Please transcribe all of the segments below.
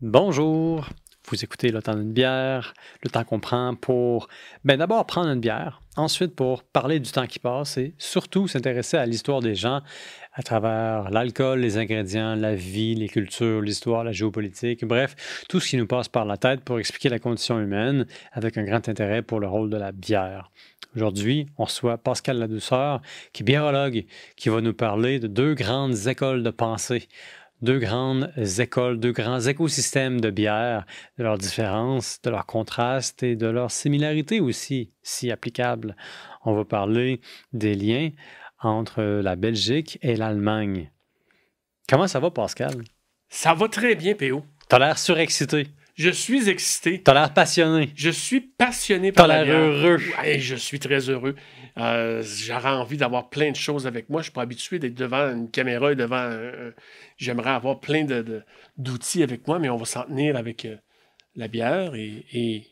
Bonjour, vous écoutez le temps d'une bière, le temps qu'on prend pour ben d'abord prendre une bière, ensuite pour parler du temps qui passe et surtout s'intéresser à l'histoire des gens à travers l'alcool, les ingrédients, la vie, les cultures, l'histoire, la géopolitique, bref, tout ce qui nous passe par la tête pour expliquer la condition humaine avec un grand intérêt pour le rôle de la bière. Aujourd'hui, on reçoit Pascal Ladouceur, qui est biérologue, qui va nous parler de deux grandes écoles de pensée deux grandes écoles, deux grands écosystèmes de bière, de leurs différences, de leurs contrastes et de leurs similarités aussi, si applicables. On va parler des liens entre la Belgique et l'Allemagne. Comment ça va, Pascal? Ça va très bien, PO. T'as l'air surexcité. Je suis excité. T'as l'air passionné. Je suis passionné par T'as l'air heureux. Ouais, je suis très heureux. Euh, J'aurais envie d'avoir plein de choses avec moi. Je suis pas habitué d'être devant une caméra et devant. J'aimerais avoir plein d'outils avec moi, mais on va s'en tenir avec euh, la bière et, et,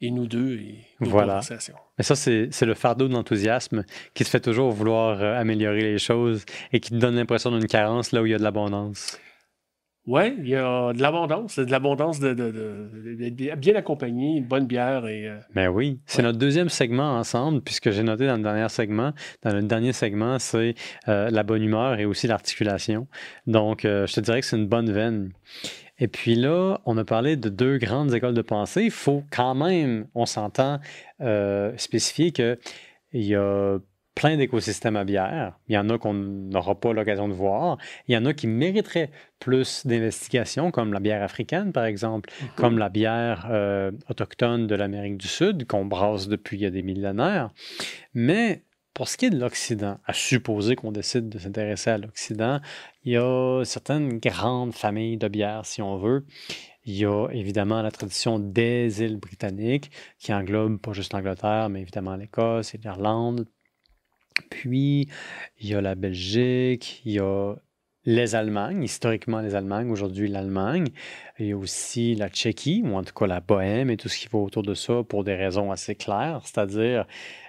et, nous deux et nos voilà. Mais ça, c'est le fardeau de l'enthousiasme qui te fait toujours vouloir euh, améliorer les choses et qui te donne l'impression d'une carence là où il y a de l'abondance. Oui, il y a de l'abondance, de l'abondance de, de, bien accompagné, une bonne bière. Et, euh, ben oui, c'est notre deuxième segment ensemble, puisque j'ai noté dans le dernier segment, dans le dernier segment, c'est euh, la bonne humeur et aussi l'articulation. Donc, euh, je te dirais que c'est une bonne veine. Et puis là, on a parlé de deux grandes écoles de pensée. Il faut quand même, on s'entend, spécifier qu'il y a plein d'écosystèmes à bière. Il y en a qu'on n'aura pas l'occasion de voir. Il y en a qui mériteraient plus d'investigation, comme la bière africaine, par exemple, mhm. comme la bière euh, autochtone de l'Amérique du Sud, qu'on brasse depuis il y a des millénaires. Mais pour ce qui est de l'Occident, à supposer qu'on décide de s'intéresser à l'Occident, il y a certaines grandes familles de bières, si on veut. Il y a évidemment la tradition des îles britanniques, qui englobe pas juste l'Angleterre, mais évidemment l'Écosse et l'Irlande, puis, il y a la Belgique, il y a les Allemagnes, historiquement les Allemagnes, aujourd'hui l'Allemagne. Il y a aussi la Tchéquie, ou en tout cas la Bohème et tout ce qui va autour de ça pour des raisons assez claires, c'est-à-dire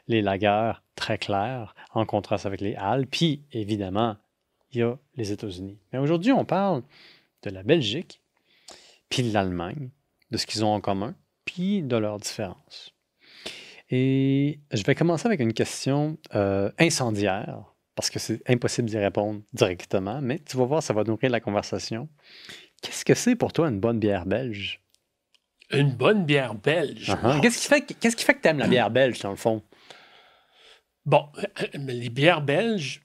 les lagers très clairs en contraste avec les Halles. Puis, évidemment, il y a les États-Unis. Mais aujourd'hui, on parle de la Belgique, puis de l'Allemagne, de ce qu'ils ont en commun, puis de leurs différences. Et je vais commencer avec une question euh, incendiaire, parce que c'est impossible d'y répondre directement, mais tu vas voir, ça va nourrir la conversation. Qu'est-ce que c'est pour toi une bonne bière belge? Une bonne bière belge? Uh-huh. Qu'est-ce qui fait, qu'est-ce qui fait que tu aimes la bière belge, dans le fond? Bon, les bières belges,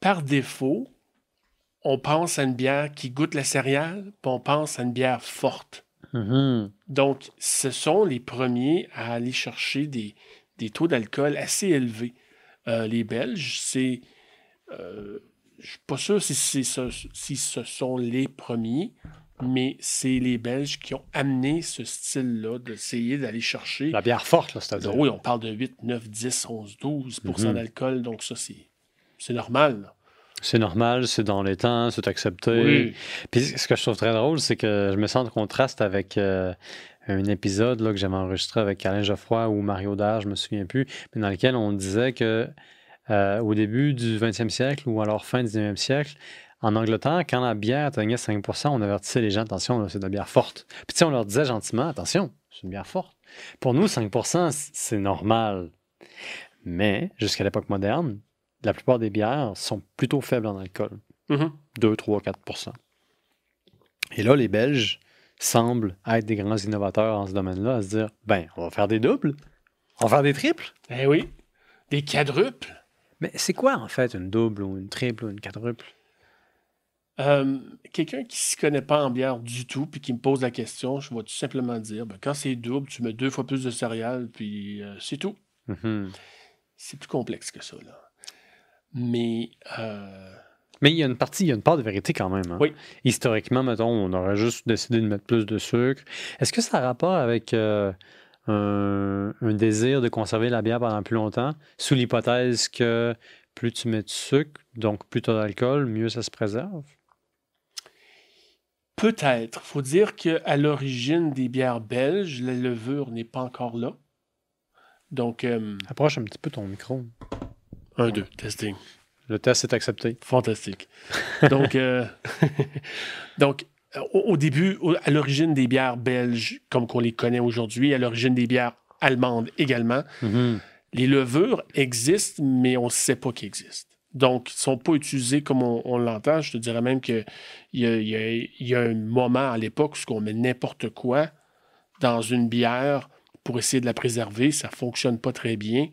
par défaut, on pense à une bière qui goûte la céréale, puis on pense à une bière forte. Mm-hmm. Donc, ce sont les premiers à aller chercher des, taux d'alcool assez élevés. Euh, les Belges, c'est. Euh, je ne suis pas sûr si, ce, si ce sont les premiers, mais c'est les Belges qui ont amené ce style-là d'essayer d'aller chercher. La bière forte, là, c'est-à-dire. Oui, on parle de 8, 9, 10, 11, 12% d'alcool, donc ça, c'est normal. Là. C'est normal, c'est dans les temps, c'est accepté. Puis ce que je trouve très drôle, c'est que je me sens en contraste avec euh, un épisode là, que j'avais enregistré avec Alain Geoffroy ou Mario Dard, je me souviens plus, mais dans lequel on disait que euh, au début du 20e siècle ou alors fin du 19e siècle, en Angleterre, quand la bière atteignait 5% on avertissait les gens, attention, c'est de la bière forte. Puis on leur disait gentiment, attention, c'est une bière forte. Pour nous, 5% c'est normal. Mais jusqu'à l'époque moderne, la plupart des bières sont plutôt faibles en alcool. 2, 3, 4% Et là, les Belges semblent être des grands innovateurs en ce domaine-là, à se dire ben, on va faire des doubles, on va faire des triples. Eh oui, des quadruples. Mais c'est quoi, en fait, une double ou une triple ou une quadruple? Euh, quelqu'un qui ne s'y connaît pas en bière du tout, puis qui me pose la question, je vais tout simplement dire ben, quand c'est double, tu mets deux fois plus de céréales, puis euh, c'est tout. Mm-hmm. C'est plus complexe que ça. Là. Mais. Euh, Mais il y a une partie, il y a une part de vérité quand même. Hein. Oui. Historiquement, mettons, on aurait juste décidé de mettre plus de sucre. Est-ce que ça a rapport avec euh, un, désir de conserver la bière pendant plus longtemps, sous l'hypothèse que plus tu mets de sucre, donc plus tu as d'alcool, mieux ça se préserve? Peut-être. Il faut dire qu'à l'origine des bières belges, la levure n'est pas encore là. Donc. Euh, Approche un petit peu ton micro. Un, deux, testing. Le test est accepté. Fantastique. Donc, euh, donc au, au début, au- à l'origine des bières belges, comme qu'on les connaît aujourd'hui, à l'origine des bières allemandes également, Mhm. les levures existent, mais on ne sait pas qu'ils existent. Donc, ils ne sont pas utilisés comme on, on l'entend. Je te dirais même qu'il y y a un moment à l'époque où on met n'importe quoi dans une bière pour essayer de la préserver. Ça ne fonctionne pas très bien.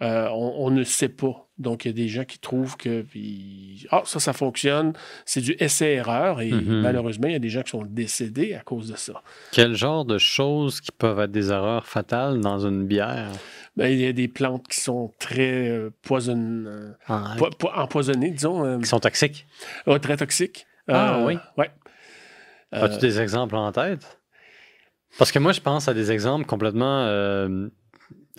Euh, on, on ne sait pas. Donc, il y a des gens qui trouvent que puis, ah, ça, ça fonctionne. C'est du essai-erreur. Et Mhm. malheureusement, il y a des gens qui sont décédés à cause de ça. Quel genre de choses qui peuvent être des erreurs fatales dans une bière? Ben, il y a des plantes qui sont très euh, poison- euh, Ah, po- po- empoisonnées, disons. euh, qui sont toxiques? Ouais, très toxique. Ah, oui. Ouais. As-tu des exemples en tête? Parce que moi, je pense à des exemples complètement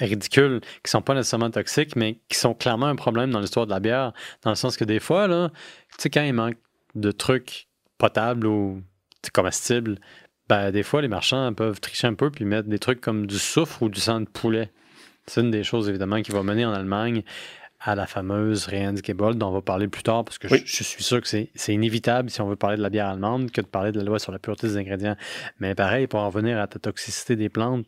ridicules, qui sont pas nécessairement toxiques, mais qui sont clairement un problème dans l'histoire de la bière, dans le sens que des fois, là, tu sais, quand il manque de trucs potables ou comestibles, ben, des fois, les marchands peuvent tricher un peu puis mettre des trucs comme du soufre ou du sang de poulet. C'est une des choses, évidemment, qui va mener en Allemagne à la fameuse Reinheitsgebot dont on va parler plus tard, parce que Oui. je, je suis sûr que c'est c'est inévitable si on veut parler de la bière allemande que de parler de la loi sur la pureté des ingrédients. Mais pareil, pour en revenir à ta toxicité des plantes,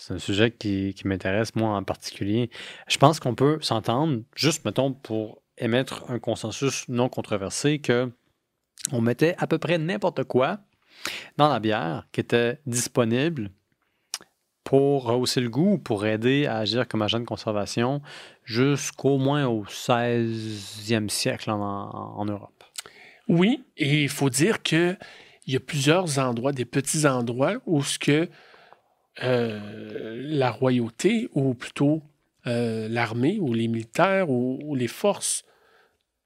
c'est un sujet qui, m'intéresse, moi en particulier. Je pense qu'on peut s'entendre, juste, mettons, pour émettre un consensus non controversé, que on mettait à peu près n'importe quoi dans la bière qui était disponible pour rehausser le goût, pour aider à agir comme agent de conservation jusqu'au moins au 16e siècle en, en Europe. Oui, et il faut dire qu'il y a plusieurs endroits, des petits endroits où ce que euh, la royauté, ou plutôt euh, l'armée, ou les militaires, ou, ou les forces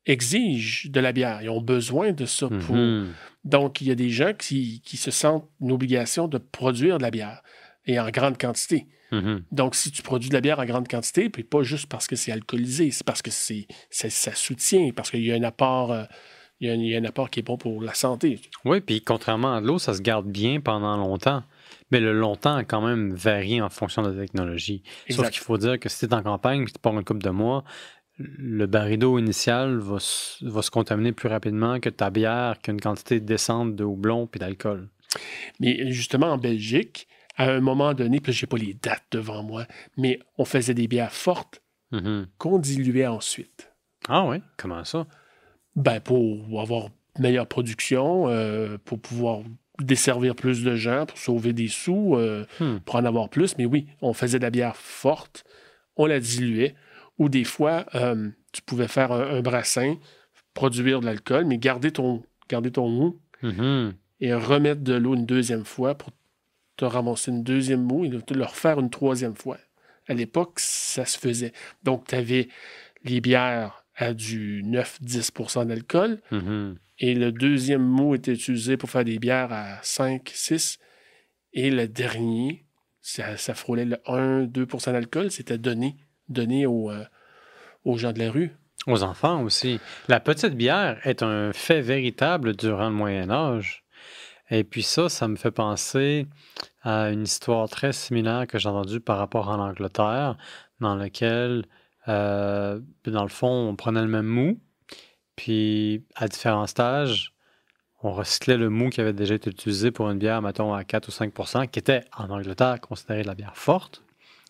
exigent de la bière. Ils ont besoin de ça pour... Mhm. Donc, il y a des gens qui, qui se sentent une obligation de produire de la bière, et en grande quantité. Mhm. Donc, si tu produis de la bière en grande quantité, puis pas juste parce que c'est alcoolisé, c'est parce que c'est, ça soutient, parce qu'il y a un apport, euh, il y a un, il y a un apport qui est bon pour la santé. Oui, puis contrairement à de l'eau, ça se garde bien pendant longtemps. Mais le longtemps a quand même varié en fonction de la technologie. Sauf qu'il faut dire que si tu es en campagne et tu pars une couple de mois, le baril d'eau initial va, se- va se contaminer plus rapidement que ta bière qui a une quantité décente de houblon puis d'alcool. Mais justement, en Belgique, à un moment donné, puis j'ai pas les dates devant moi, mais on faisait des bières fortes Mhm. qu'on diluait ensuite. Ah oui? Comment ça? Ben, pour avoir meilleure production, euh, pour pouvoir desservir plus de gens, pour sauver des sous, euh, Hmm. pour en avoir plus. Mais oui, on faisait de la bière forte, on la diluait, ou des fois, euh, tu pouvais faire un, un brassin, produire de l'alcool, mais garder ton, garder ton mou Mhm. et remettre de l'eau une deuxième fois pour te ramasser une deuxième mou et le le refaire une troisième fois. À l'époque, ça se faisait. Donc, tu avais les bières à du 9-10% d'alcool Mhm. et le deuxième mot était utilisé pour faire des bières à 5, 6. Et le dernier, ça, ça frôlait le 1-2% d'alcool. C'était donné, donné aux, euh, aux gens de la rue. Aux enfants aussi. La petite bière est un fait véritable durant le Moyen Âge. Et puis ça, ça me fait penser à une histoire très similaire que j'ai entendue par rapport à l'Angleterre, dans laquelle, euh, dans le fond, on prenait le même mou, puis à différents stages, on recyclait le mou qui avait déjà été utilisé pour une bière, mettons, à 4 ou 5% qui était en Angleterre considérée de la bière forte.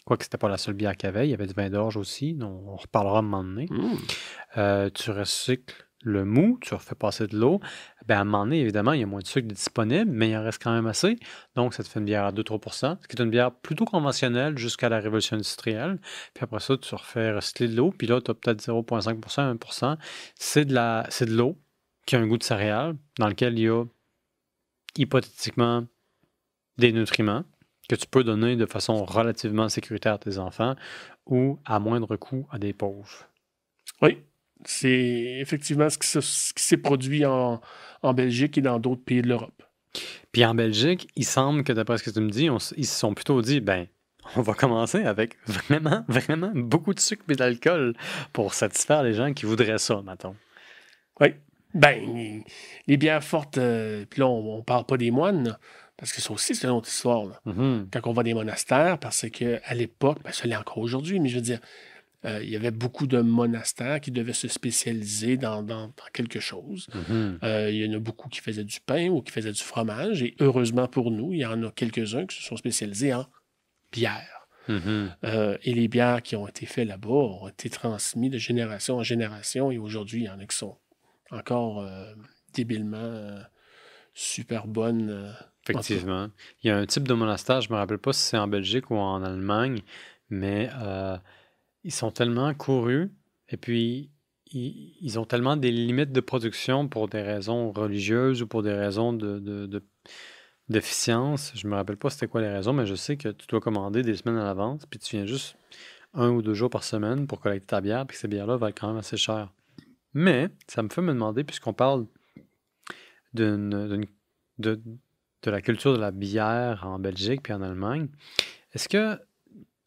Quoique c'était pas la seule bière qu'il y avait, il y avait du vin d'orge aussi, dont on reparlera à un moment donné. Mmh. Euh, tu recycles le mou, tu refais passer de l'eau. Ben, à un moment donné, évidemment, il y a moins de sucre disponible, mais il en reste quand même assez. Donc, ça te fait une bière à 2-3% ce qui est une bière plutôt conventionnelle jusqu'à la révolution industrielle. Puis après ça, tu refais recycler de l'eau, puis là, tu as peut-être 0,5% 1 C'est de, la, c'est de l'eau qui a un goût de céréales, dans lequel il y a hypothétiquement des nutriments que tu peux donner de façon relativement sécuritaire à tes enfants ou à moindre coût à des pauvres. Oui, c'est effectivement ce qui, se- ce qui s'est produit en, en Belgique et dans d'autres pays de l'Europe. Puis en Belgique, il semble que d'après ce que tu me dis, on ils se sont plutôt dit, ben, on va commencer avec vraiment, vraiment beaucoup de sucre et d'alcool pour satisfaire les gens qui voudraient ça, mettons. Oui. Ben, les bières fortes, euh, puis là, on ne parle pas des moines, là, parce que ça aussi, c'est une autre histoire. là. Mhm. Quand on va des monastères, parce que à l'époque, ben, ça l'est encore aujourd'hui, mais je veux dire, Euh, il y avait beaucoup de monastères qui devaient se spécialiser dans, dans- dans quelque chose. Mhm. Euh, il y en a beaucoup qui faisaient du pain ou qui faisaient du fromage. Et heureusement pour nous, il y en a quelques-uns qui se sont spécialisés en bière. Mhm. Euh, et les bières qui ont été faites là-bas ont été transmises de génération en génération. Et aujourd'hui, il y en a qui sont encore euh, débilement euh, super bonnes. Effectivement. Il y a un type de monastère, je me rappelle pas si c'est en Belgique ou en Allemagne, mais ils sont tellement courus et puis ils, ont tellement des limites de production pour des raisons religieuses ou pour des raisons de, de- de- d'efficience. Je me rappelle pas c'était quoi les raisons, mais je sais que tu dois commander des semaines à l'avance, puis tu viens juste un ou deux jours par semaine pour collecter ta bière, puis ces bières-là valent quand même assez cher. Mais ça me fait me demander, puisqu'on parle d'une- de, de la culture de la bière en Belgique puis en Allemagne, est-ce que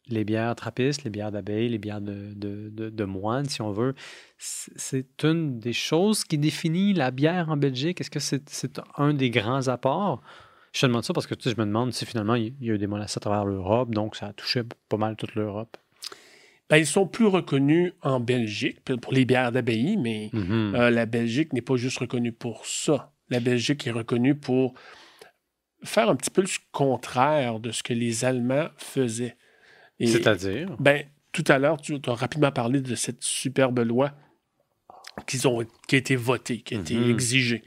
les bières trappistes, les bières d'abeilles, les bières de, de, de- de moines, si on veut, c'est une des choses qui définit la bière en Belgique? Est-ce que c'est, un des grands apports? Je te demande ça parce que tu sais, je me demande si finalement il y a eu des monastères à travers l'Europe, donc ça a touché pas mal toute l'Europe. Ben, ils sont plus reconnus en Belgique pour les bières d'abbaye, mais Mhm. Euh, la Belgique n'est pas juste reconnue pour ça. La Belgique est reconnue pour faire un petit peu le contraire de ce que les Allemands faisaient. C'est-à-dire? ben, tout à l'heure, tu as rapidement parlé de cette superbe loi qu'ils ont, qui a été votée, qui a été Mhm. exigée,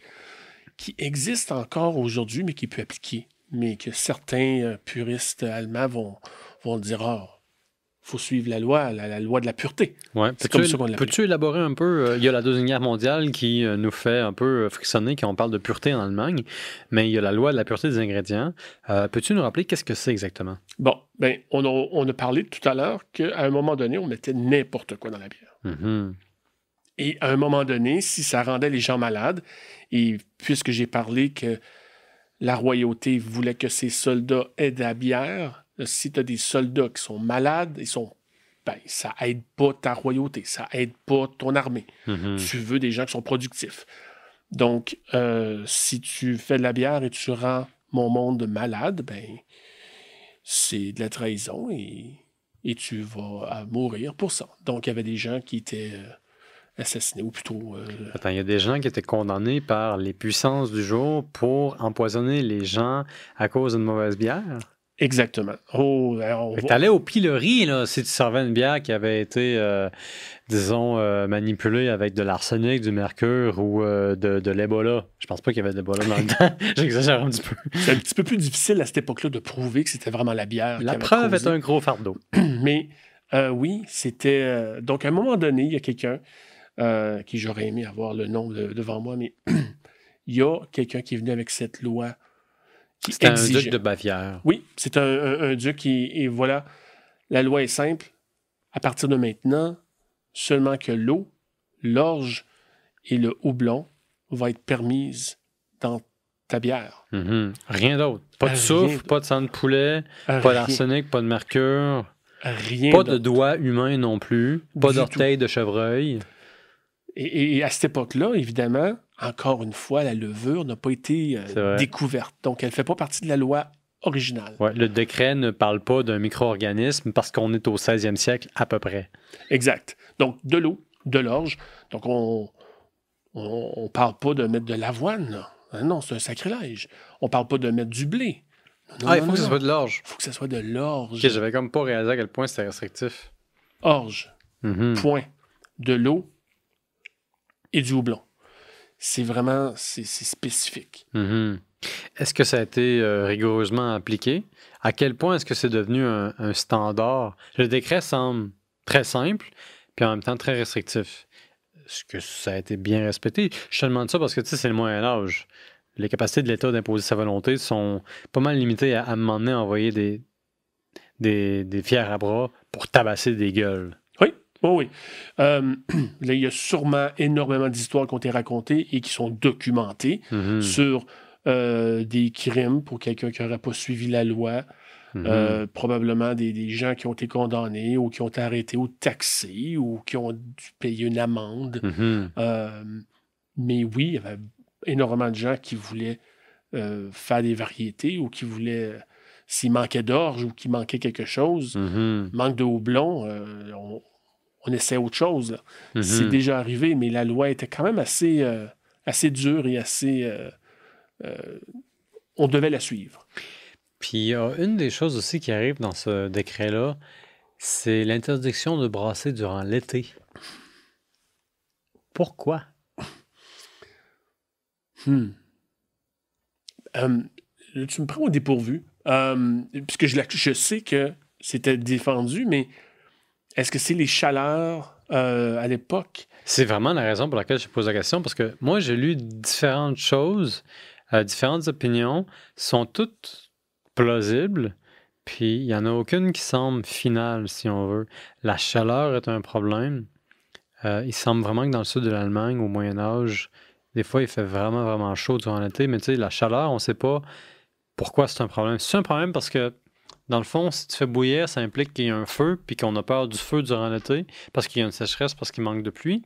qui existe encore aujourd'hui, mais qui peut appliquer. Mais que certains euh, puristes allemands vont, vont dire Ah, faut suivre la loi, la, la loi de la pureté. Ouais. C'est comme ça qu'on peux-tu élaborer un peu? euh, il y a la Deuxième Guerre mondiale qui euh, nous fait un peu euh, frissonner quand on parle de pureté en Allemagne, mais il y a la loi de la pureté des ingrédients. Euh, peux-tu nous rappeler qu'est-ce que c'est exactement? Bon, ben, on a, on a parlé tout à l'heure qu'à un moment donné, on mettait n'importe quoi dans la bière. Mhm. Et à un moment donné, si ça rendait les gens malades, et puisque j'ai parlé que la royauté voulait que ses soldats aident la bière, si tu as des soldats qui sont malades, ils sont. Ben, ça aide pas ta royauté, ça aide pas ton armée. Mhm. Tu veux des gens qui sont productifs. Donc, euh, si tu fais de la bière et tu rends mon monde malade, ben, c'est de la trahison et, et tu vas euh, mourir pour ça. Donc, il y avait des gens qui étaient euh, assassinés, ou plutôt. euh, Attends, il y a des gens qui étaient condamnés par les puissances du jour pour empoisonner les gens à cause d'une mauvaise bière? Exactement. Oh, alors, on t'allais au pilori, là, si tu servais une bière qui avait été, euh, disons, euh, manipulée avec de l'arsenic, du mercure ou euh, de, de l'Ebola. Je pense pas qu'il y avait de l'Ebola dans le temps. J'exagère un petit peu. c'est un petit peu plus difficile à cette époque-là de prouver que c'était vraiment la bière. La preuve est un gros fardeau. Mais oui, c'était. donc, à un moment donné, il y a quelqu'un qui j'aurais aimé avoir le nom de- devant moi, mais il y a quelqu'un qui est venu avec cette loi qui C'était un duc de Bavière. Oui, c'est un, un- un duc et, et voilà, la loi est simple. À partir de maintenant, seulement que l'eau, l'orge et le houblon vont être permises dans ta bière. Mhm. Rien d'autre. Pas de Rien soufre, d'autre. pas de sang de poulet, pas d'arsenic, pas de mercure, rien pas de doigts humains non plus, pas Du d'orteils de chevreuil. Et, et à cette époque-là, évidemment, encore une fois, la levure n'a pas été euh, découverte. Donc, elle ne fait pas partie de la loi originale. Ouais, le décret ne parle pas d'un micro-organisme parce qu'on est au 16e siècle à peu près. Exact. Donc, de l'eau, de l'orge. Donc, on ne parle pas de mettre de l'avoine. là. Ah Non, c'est un sacrilège. On parle pas de mettre du blé. Non, ah, il non, faut que non, ce soit non. de l'orge. faut que ce soit de l'orge. J'avais comme pas réalisé à quel point c'était restrictif. Orge, Mhm. point. De l'eau et du houblon. C'est vraiment, c'est spécifique. Mhm. Est-ce que ça a été euh, rigoureusement appliqué? À quel point est-ce que c'est devenu un, standard? Le décret semble très simple, puis en même temps très restrictif. Est-ce que ça a été bien respecté? Je te demande ça parce que tu sais, c'est le Moyen Âge. Les capacités de l'État d'imposer sa volonté sont pas mal limitées à, à envoyer des, des, des fiers à bras pour tabasser des gueules. Oui, oui. Euh, là, il y a sûrement énormément d'histoires qui ont été racontées et qui sont documentées Mhm. sur euh, des crimes pour quelqu'un qui n'aurait pas suivi la loi, Mhm. euh, probablement des, des gens qui ont été condamnés ou qui ont été arrêtés ou taxés ou qui ont dû payer une amende. Mhm. Mais oui, il y avait énormément de gens qui voulaient faire des variétés ou qui voulaient, s'il manquait d'orge ou qu'il manquait quelque chose, manque de houblon, euh, on, on essaie autre chose. C'est Mhm. déjà arrivé, mais la loi était quand même assez, euh, assez dure et assez. euh, euh, on devait la suivre. Puis une des choses aussi qui arrive dans ce décret-là, c'est l'interdiction de brasser durant l'été. Pourquoi? Hmm. Euh, tu me prends au dépourvu. Euh, puisque je, la- je sais que c'était défendu, mais est-ce que c'est les chaleurs euh, à l'époque? C'est vraiment la raison pour laquelle je pose la question, parce que moi, j'ai lu différentes choses, euh, différentes opinions, sont toutes plausibles, puis il n'y en a aucune qui semble finale, si on veut. La chaleur est un problème. Euh, il semble vraiment que dans le sud de l'Allemagne, au Moyen Âge, des fois, il fait vraiment, vraiment chaud durant l'été, mais tu sais, la chaleur, on ne sait pas pourquoi c'est un problème. C'est un problème parce que, dans le fond, si tu fais bouillir, ça implique qu'il y a un feu, puis qu'on a peur du feu durant l'été, parce qu'il y a une sécheresse, parce qu'il manque de pluie.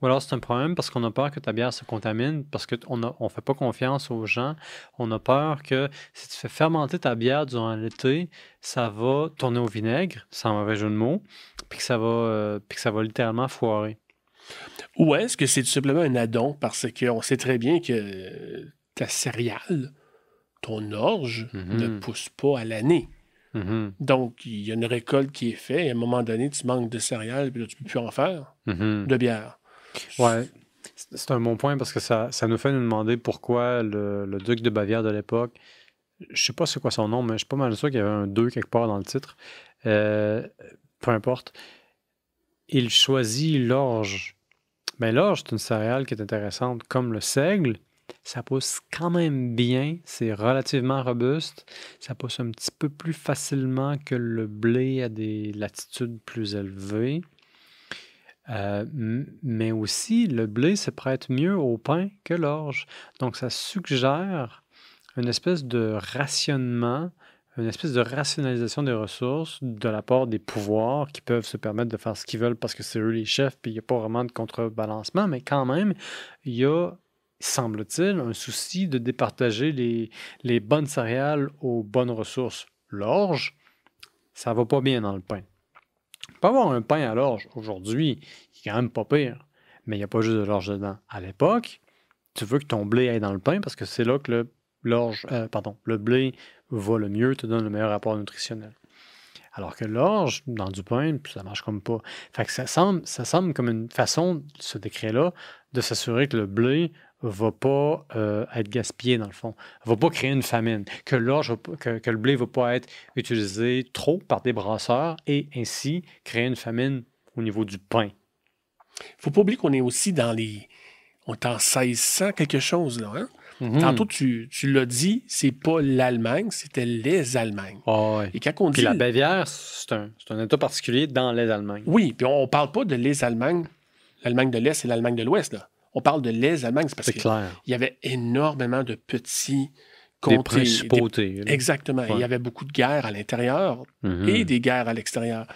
Ou alors c'est un problème parce qu'on a peur que ta bière se contamine, parce qu'on ne on fait pas confiance aux gens. On a peur que si tu fais fermenter ta bière durant l'été, ça va tourner au vinaigre, sans mauvais jeu de mots, puis que ça va, euh, puis que ça va littéralement foirer. Ou est-ce que c'est tout simplement un addon parce qu'on sait très bien que ta céréale, ton orge, Mhm. ne pousse pas à l'année? Mhm, Donc, il y a une récolte qui est faite et à un moment donné, tu manques de céréales puis là, tu peux plus en faire mhm. de bière. Ouais, c'est c'est un bon point parce que ça, ça nous fait nous demander pourquoi le, le duc de Bavière de l'époque, je sais pas c'est quoi son nom, mais je suis pas mal sûr qu'il y avait un 2 quelque part dans le titre. Euh, peu importe. Il choisit l'orge. Mais l'orge, c'est une céréale qui est intéressante, comme le seigle. Ça pousse quand même bien, c'est relativement robuste. Ça pousse un petit peu plus facilement que le blé à des latitudes plus élevées. Euh, mais aussi, le blé se prête mieux au pain que l'orge. Donc, ça suggère une espèce de rationnement, une espèce de rationalisation des ressources de la part des pouvoirs qui peuvent se permettre de faire ce qu'ils veulent parce que c'est eux les chefs, puis il n'y a pas vraiment de contrebalancement, mais quand même, il y a, semble-t-il, un souci de départager les, bonnes céréales aux bonnes ressources. L'orge, ça va pas bien dans le pain. On peut avoir un pain à l'orge aujourd'hui, qui est quand même pas pire, mais il n'y a pas juste de l'orge dedans. À l'époque, tu veux que ton blé aille dans le pain parce que c'est là que le, l'orge, euh, pardon, le blé va le mieux, te donne le meilleur rapport nutritionnel. Alors que l'orge, dans du pain, ça marche comme pas. Fait que ça semble, ça semble comme une façon, ce décret-là, de s'assurer que le blé va pas euh, être gaspillé, dans le fond. va pas créer une famine. Que l'orge, que, que le blé va pas être utilisé trop par des brasseurs et ainsi créer une famine au niveau du pain. faut pas oublier qu'on est aussi dans les. On est en 1600 quelque chose, là. Hein? Mhm. Tantôt, tu, tu l'as dit, c'est pas l'Allemagne, c'était les Allemagnes. Ah. Et quand on Puis dit. la Bavière, c'est un, c'est un État particulier dans les Allemagnes. Oui, puis on, on parle pas de les Allemagnes, l'Allemagne de l'Est et l'Allemagne de l'Ouest, là. On parle de les Allemagnes, c'est parce qu'il y avait énormément de petits comtés. des-. Exactement. Ouais. Il y avait beaucoup de guerres à l'intérieur Mhm. et des guerres à l'extérieur.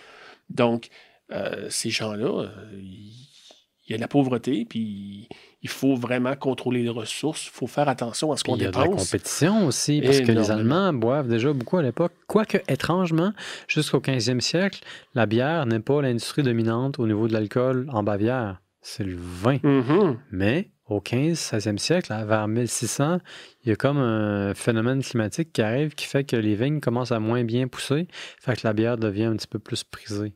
Donc, euh, ces gens-là, euh, il y a de la pauvreté, puis il faut vraiment contrôler les ressources. Il faut faire attention à ce qu'on il y a de la dépense. compétition aussi, parce que les. Allemands boivent déjà beaucoup à l'époque. Quoique, étrangement, jusqu'au 15e siècle, la bière n'est pas l'industrie dominante au niveau de l'alcool en Bavière. C'est le vin. Mhm. Mais au 15-16e siècle, là, vers 1600, il y a comme un phénomène climatique qui arrive qui fait que les vignes commencent à moins bien pousser, fait que la bière devient un petit peu plus prisée.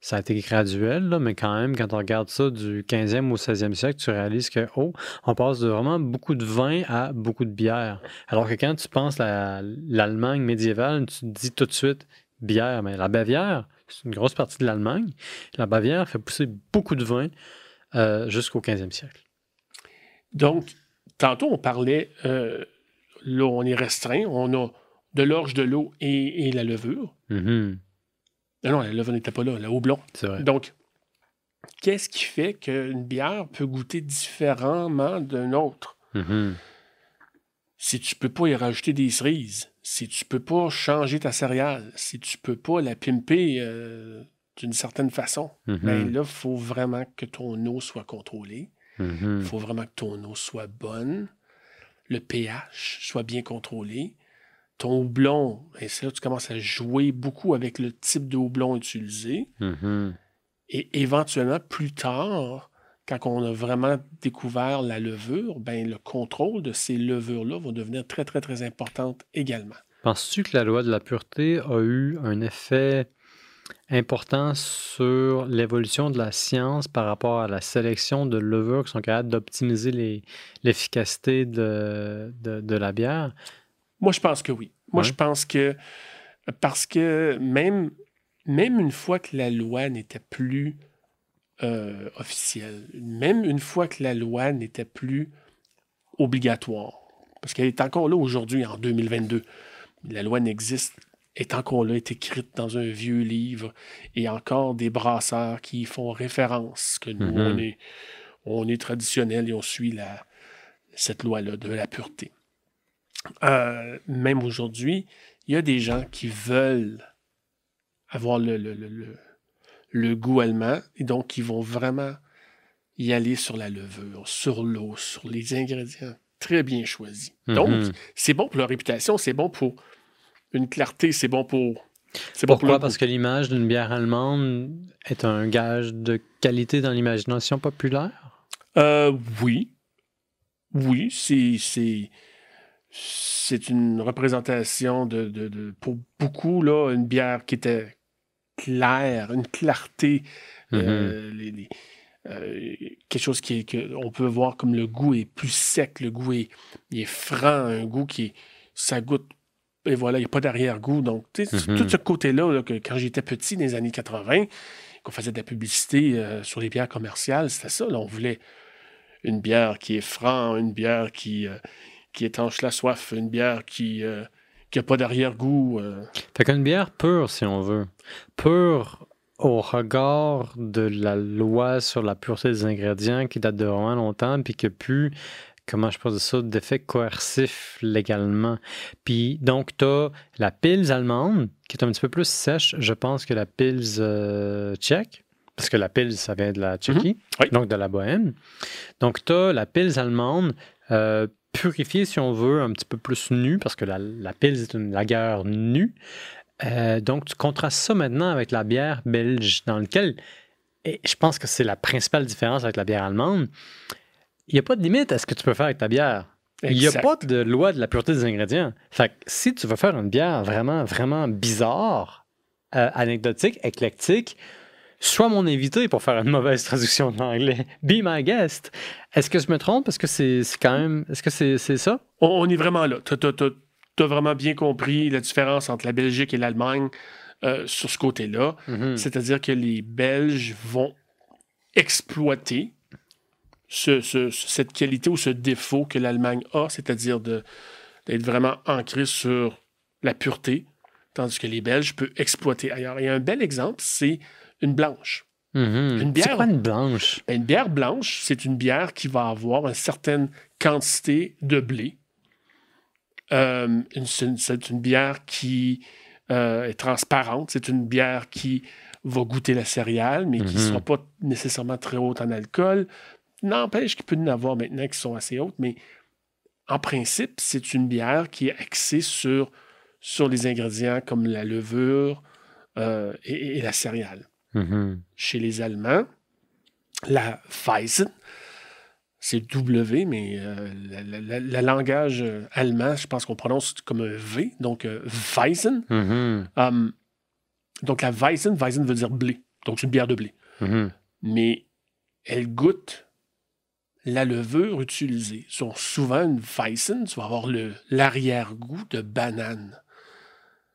Ça a été graduel, là, mais quand même, quand on regarde ça du 15e au 16e siècle, tu réalises que, oh, on passe de vraiment beaucoup de vin à beaucoup de bière. Alors que quand tu penses à l'Allemagne médiévale, tu te dis tout de suite bière. Mais la Bavière, c'est une grosse partie de l'Allemagne. La Bavière fait pousser beaucoup de vin euh, jusqu'au 15e siècle. Donc, tantôt, on parlait, euh, là, on est restreint, on a de l'orge, de l'eau et, et la levure. Mhm, Non, non, la levure n'était pas là, le houblon. vrai. Donc, qu'est-ce qui fait qu'une bière peut goûter différemment d'une autre? Mhm. Si tu peux pas y rajouter des cerises, si tu peux pas changer ta céréale, si tu peux pas la pimper euh, d'une certaine façon, Mhm. ben là, il faut vraiment que ton eau soit contrôlée. Il Mhm. faut vraiment que ton eau soit bonne, le pH soit bien contrôlé. Ton houblon, et c'est là que tu commences à jouer beaucoup avec le type de houblon utilisé. Mhm. Et éventuellement, plus tard, quand on a vraiment découvert la levure, ben, le contrôle de ces levures-là va devenir très, très, très importante également. Penses-tu que la loi de la pureté a eu un effet important sur l'évolution de la science par rapport à la sélection de levures qui sont capables d'optimiser l'efficacité de, de, la bière? Moi, je pense que oui. Moi, je pense que parce que même, même une fois que la loi n'était plus euh, officielle, même une fois que la loi n'était plus obligatoire, parce qu'elle est encore là aujourd'hui, en 2022, la loi n'existe est encore là, est écrite dans un vieux livre, et encore des brasseurs qui font référence que nous, on, mhm. est, on est traditionnel et on suit la, cette loi-là de la pureté. Euh, même aujourd'hui, il y a des gens qui veulent avoir le, le, le, le, goût allemand et donc qui vont vraiment y aller sur la levure, sur l'eau, sur les ingrédients très bien choisis. Donc, mhm. c'est bon pour leur réputation, c'est bon pour une clarté, c'est bon pour. Pourquoi? Parce que l'image d'une bière allemande est un gage de qualité dans l'imagination populaire? Euh, oui. Oui, c'est. C'est une représentation de, de, pour beaucoup, là, une bière qui était claire, une clarté, euh, mm-hmm. euh, quelque chose qui que on peut voir comme le goût est plus sec, le goût est, est franc, un goût qui ça goûte et voilà, il n'y a pas d'arrière-goût. Donc, tu sais, mm-hmm. tout ce côté-là, que quand j'étais petit, dans les années 80, qu'on faisait de la publicité euh, sur les bières commerciales, c'était ça. Là, on voulait une bière qui est franc, une bière qui, euh, qui étanche la soif, une bière qui n'a euh, pas d'arrière-goût. Fait qu'une bière pure, si on veut. Pure au regard de la loi sur la pureté des ingrédients qui date de vraiment longtemps, puis que plus comment je pense ça, d'effet coercif légalement. Puis donc, tu as la pils allemande, qui est un petit peu plus sèche, je pense, que la pils euh, tchèque, parce que la pils, ça vient de la Tchéquie, mhm. donc de la Bohème. Donc, tu as la pils allemande euh, purifiée, si on veut, un petit peu plus nue, parce que la, la pils est une lagueur nue. Euh, donc, tu contrastes ça maintenant avec la bière belge, dans laquelle, et je pense que c'est la principale différence avec la bière allemande, il n'y a pas de limite à ce que tu peux faire avec ta bière. Il n'y a pas de loi de la pureté des ingrédients. Fait que si tu veux faire une bière vraiment, vraiment bizarre, euh, anecdotique, éclectique, sois mon invité pour faire une mauvaise traduction de l'anglais. Be my guest. Est-ce que je me trompe? Est-ce que c'est quand même. Est-ce que c'est ça? On, est vraiment là. Tu as, vraiment bien compris la différence entre la Belgique et l'Allemagne euh, sur ce côté-là. Mm-hmm. C'est-à-dire que les Belges vont exploiter cette qualité ou ce défaut que l'Allemagne a, c'est-à-dire d'être vraiment ancré sur la pureté, tandis que les Belges peuvent exploiter ailleurs. Et un bel exemple, c'est une blanche. Mm-hmm. Une bière. une blanche? Ben, une bière blanche, c'est une bière qui va avoir une certaine quantité de blé. Euh, c'est une bière qui euh, est transparente. C'est une bière qui va goûter la céréale, mais qui ne mm-hmm. sera pas nécessairement très haute en alcool. N'empêche qu'il peut y en avoir maintenant qui sont assez hautes, mais en principe, c'est une bière qui est axée sur, sur les ingrédients comme la levure euh, et, la céréale. Mm-hmm. Chez les Allemands, la Weizen, c'est W, mais euh, le langage allemand, je pense qu'on prononce comme un V, donc euh, Weizen. Mm-hmm. Um, donc la Weizen, Weizen veut dire blé, donc c'est une bière de blé. Mm-hmm. Mais elle goûte la levure utilisée. Sont souvent une Weissen, tu vas avoir l'arrière-goût de banane.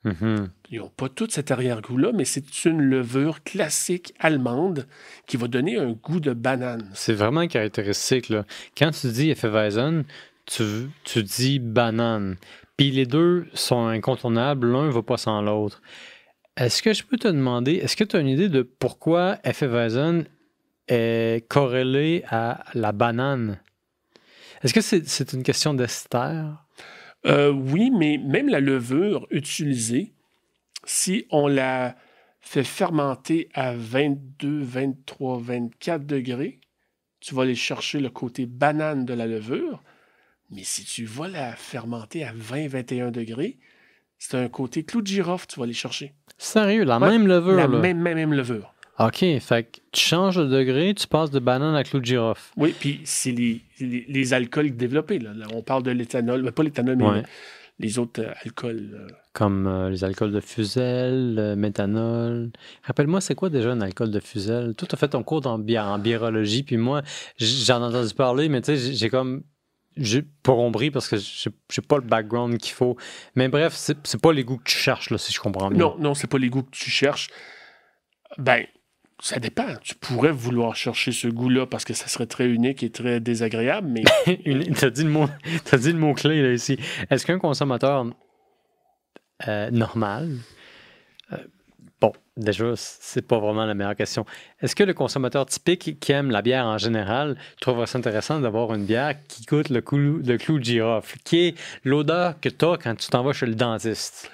Mm-hmm. Ils n'ont pas tout cet arrière-goût-là, mais c'est une levure classique allemande qui va donner un goût de banane. C'est vraiment caractéristique. Là. Quand tu dis Hefeweizen, tu, tu dis banane. Puis les deux sont incontournables, l'un ne va pas sans l'autre. Est-ce que je peux te demander, est-ce que tu as une idée de pourquoi Hefeweizen est corrélé à la banane. Est-ce que c'est une question d'ester? Euh, oui, mais même la levure utilisée, si on la fait fermenter à 22, 23, 24 degrés, tu vas aller chercher le côté banane de la levure. Mais si tu vas la fermenter à 20, 21 degrés, c'est un côté clou de girofle, tu vas aller chercher. Sérieux, la même levure? La Même, même, même levure. OK, fait que tu changes de degré, tu passes de banane à clou de girofle. Oui, puis c'est les, les, les alcools développés. Là. On parle de l'éthanol, mais pas l'éthanol, mais Ouais. les autres euh, alcools. euh. Comme euh, les alcools de fusel, le méthanol. Rappelle-moi, c'est quoi déjà un alcool de fusel? Toi, tu as fait ton cours en, bi- en biologie, puis moi, j'en ai entendu parler, mais tu sais, j'ai- comme. J'ai pas compris parce que j'ai pas le background qu'il faut. Mais bref, c'est c'est pas les goûts que tu cherches, là, si je comprends bien. Non, non, c'est pas les goûts que tu cherches. Ben, ça dépend. Tu pourrais vouloir chercher ce goût-là parce que ça serait très unique et très désagréable, mais T'as dit le mot, t'as dit le mot clé là ici. Est-ce qu'un consommateur euh, normal, euh, bon, déjà c'est pas vraiment la meilleure question. Est-ce que le consommateur typique qui aime la bière en général trouverait ça intéressant d'avoir une bière qui goûte le clou, le clou de girofle, qui est l'odeur que t'as quand tu t'en vas chez le dentiste?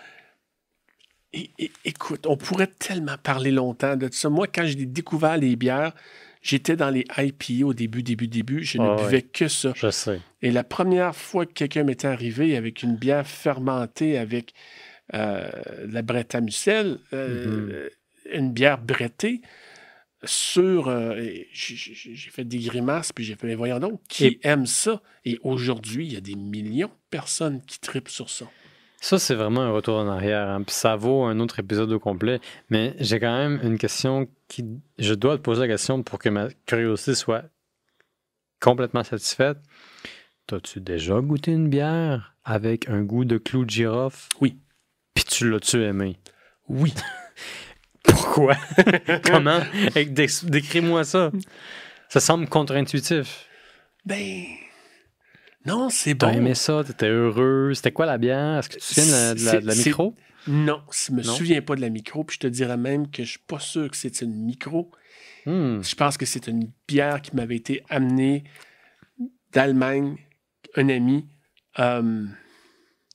É- é- écoute, on pourrait tellement parler longtemps de ça. Moi, quand j'ai découvert les bières, j'étais dans les IPA au début, début, début. Je ne Ah ouais. buvais que ça. Je sais. Et la première fois que quelqu'un m'était arrivé avec une bière fermentée avec euh, de la Brettamucel, euh, une bière brettée, sur. euh, j'ai- fait des grimaces, puis j'ai fait, mais voyons donc, qui Et- aime ça? Et aujourd'hui, il y a des millions de personnes qui tripent sur ça. Ça, c'est vraiment un retour en arrière. hein, Puis ça vaut un autre épisode au complet. Mais j'ai quand même une question qui. Je dois te poser la question pour que ma curiosité soit complètement satisfaite. T'as-tu déjà goûté une bière avec un goût de clou de girofle? Oui. Puis tu l'as-tu aimé? Oui. Pourquoi? Comment? Décris-moi ça. Ça semble contre-intuitif. Ben. Non, c'est T'as bon. aimé ça? T'étais heureux? C'était quoi la bière? Est-ce que tu te souviens de la, de micro? Non, je me Non? souviens pas de la micro, puis je te dirais même que je suis pas sûr que c'est une micro. Hmm. Je pense que c'est une bière qui m'avait été amenée d'Allemagne, un ami. Euh,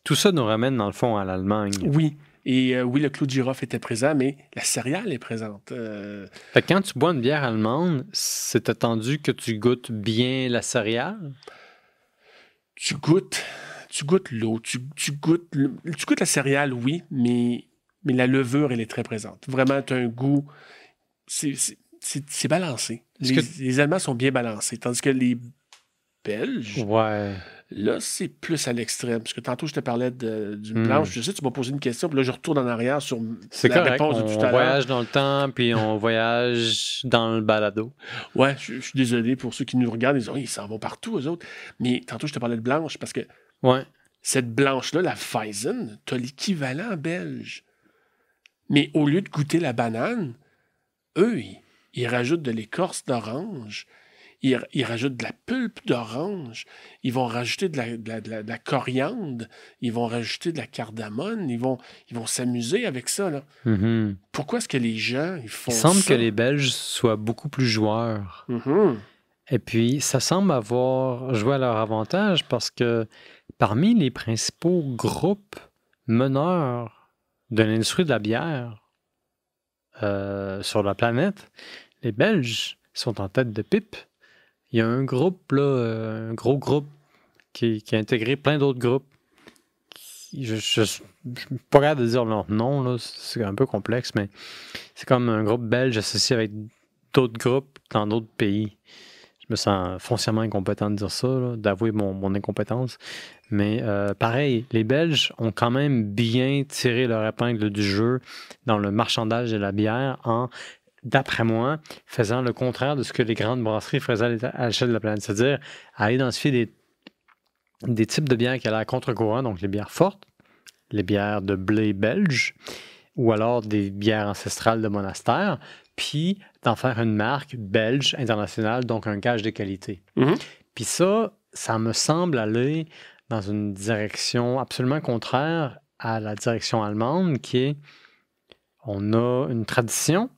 Tout ça nous ramène dans le fond à l'Allemagne. oui, et euh, oui, le clou de girofle était présent, mais la céréale est présente. Euh, Fait que quand tu bois une bière allemande, c'est attendu que tu goûtes bien la céréale? Tu goûtes, tu goûtes l'eau, tu, tu goûtes, le- tu goûtes la céréale, oui, mais, mais la levure, elle est très présente. Vraiment, tu as un goût, c'est- c'est c'est- c'est balancé. Les, que- les Allemands sont bien balancés, tandis que les Belges, Ouais. Là, c'est plus à l'extrême. Parce que tantôt, je te parlais de- d'une Hmm. blanche. Je sais, tu m'as posé une question, puis là, je retourne en arrière sur la correct. réponse de On tout à l'heure. voyage dans le temps, puis on voyage dans le balado. Ouais, je, je suis désolé pour ceux qui nous regardent. Ils disent, Oh, ils s'en vont partout, eux autres. Mais tantôt, je te parlais de blanche parce que Ouais. cette blanche-là, la Weizen, tu as l'équivalent belge. Mais au lieu de goûter la banane, eux, ils, ils rajoutent de l'écorce d'orange. Ils, ils rajoutent de la pulpe d'orange. Ils vont rajouter de la, de la- de la- de la coriandre. Ils vont rajouter de la cardamone. Ils vont ils vont s'amuser avec ça. Là. Mhm. Pourquoi est-ce que les gens ils font Il semble ça? que les Belges soient beaucoup plus joueurs. Mhm. Et puis, ça semble avoir joué à leur avantage parce que parmi les principaux groupes meneurs de l'industrie de la bière euh, sur la planète, les Belges sont en tête de pipe. Il y a un groupe, là, euh, un gros groupe qui, a intégré plein d'autres groupes. je ne suis pas capable de dire leur nom, c'est un peu complexe, mais c'est comme un groupe belge associé avec d'autres groupes dans d'autres pays. Je me sens foncièrement incompétent de dire ça, d'avouer mon, mon incompétence. Mais euh, pareil, les Belges ont quand même bien tiré leur épingle du jeu dans le marchandage de la bière en, d'après moi, faisant le contraire de ce que les grandes brasseries faisaient à l'échelle de la planète. C'est-à-dire à identifier des, des types de bières qui allaient à contre-courant, donc les bières fortes, les bières de blé belge, ou alors des bières ancestrales de monastère, puis d'en faire une marque belge internationale, donc un gage de qualité. Mhm. Puis ça, ça me semble aller dans une direction absolument contraire à la direction allemande qui est on a une tradition,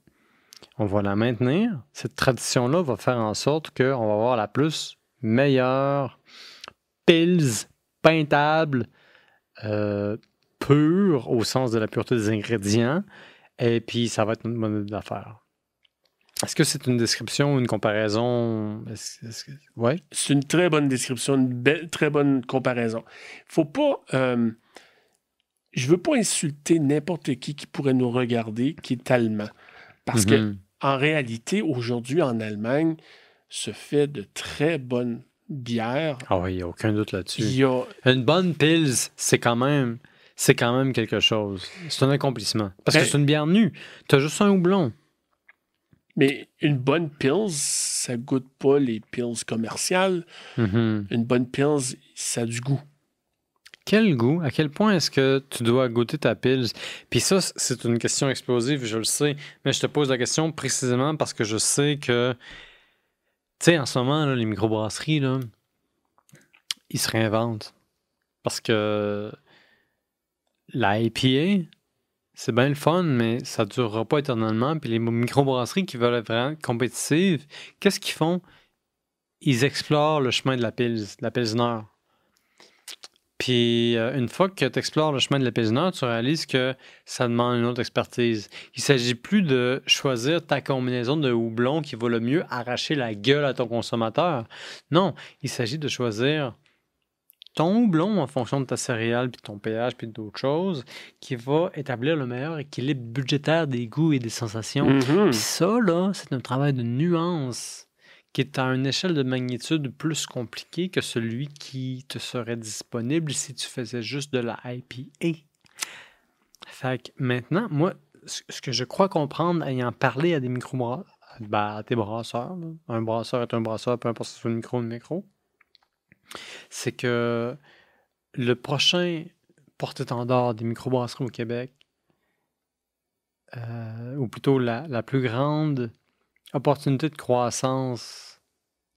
on va la maintenir. Cette tradition-là va faire en sorte qu'on va avoir la plus meilleure pils peintable, euh, pure au sens de la pureté des ingrédients, et puis ça va être notre modèle d'affaires. Est-ce que c'est une description ou une comparaison? Est-ce-. C'est une très bonne description, une très bonne comparaison. Faut pas. euh, je veux pas insulter n'importe qui qui pourrait nous regarder qui est allemand. Parce que Mhm. en réalité, aujourd'hui, en Allemagne, se fait de très bonnes bières. Ah oui, il n'y a aucun doute là-dessus. A... Une bonne pils, c'est quand même c'est quand même quelque chose. C'est un accomplissement. Parce que Ben- c'est une bière nue. Tu as juste un houblon. Mais une bonne Pils, ça goûte pas les Pils commerciales. Mhm. Une bonne Pils, ça a du goût. Quel goût? À quel point est-ce que tu dois goûter ta pils? Puis ça, c'est une question explosive, je le sais, mais je te pose la question précisément parce que je sais que, tu sais, en ce moment, les microbrasseries, là, ils se réinventent. Parce que la IPA, c'est bien le fun, mais ça ne durera pas éternellement. Puis les microbrasseries qui veulent être vraiment compétitives, qu'est-ce qu'ils font? Ils explorent le chemin de la pils, de la pilsner. Puis euh, une fois que tu explores le chemin de la pilsner, tu réalises que ça demande une autre expertise. Il ne s'agit plus de choisir ta combinaison de houblon qui va le mieux arracher la gueule à ton consommateur. Non, il s'agit de choisir ton houblon en fonction de ta céréale, puis de ton pH, puis d'autres choses, qui va établir le meilleur équilibre budgétaire des goûts et des sensations. Mhm. Puis ça, là, c'est un travail de nuance qui est à une échelle de magnitude plus compliquée que celui qui te serait disponible si tu faisais juste de la IPA. Fait que maintenant, moi, ce que je crois comprendre ayant parlé à des micro à tes brasseurs, un brasseur est un brasseur, peu importe si c'est micro ou micro, c'est que le prochain porte-étendard des microbrasseries au Québec, euh, ou plutôt la plus grande opportunité de croissance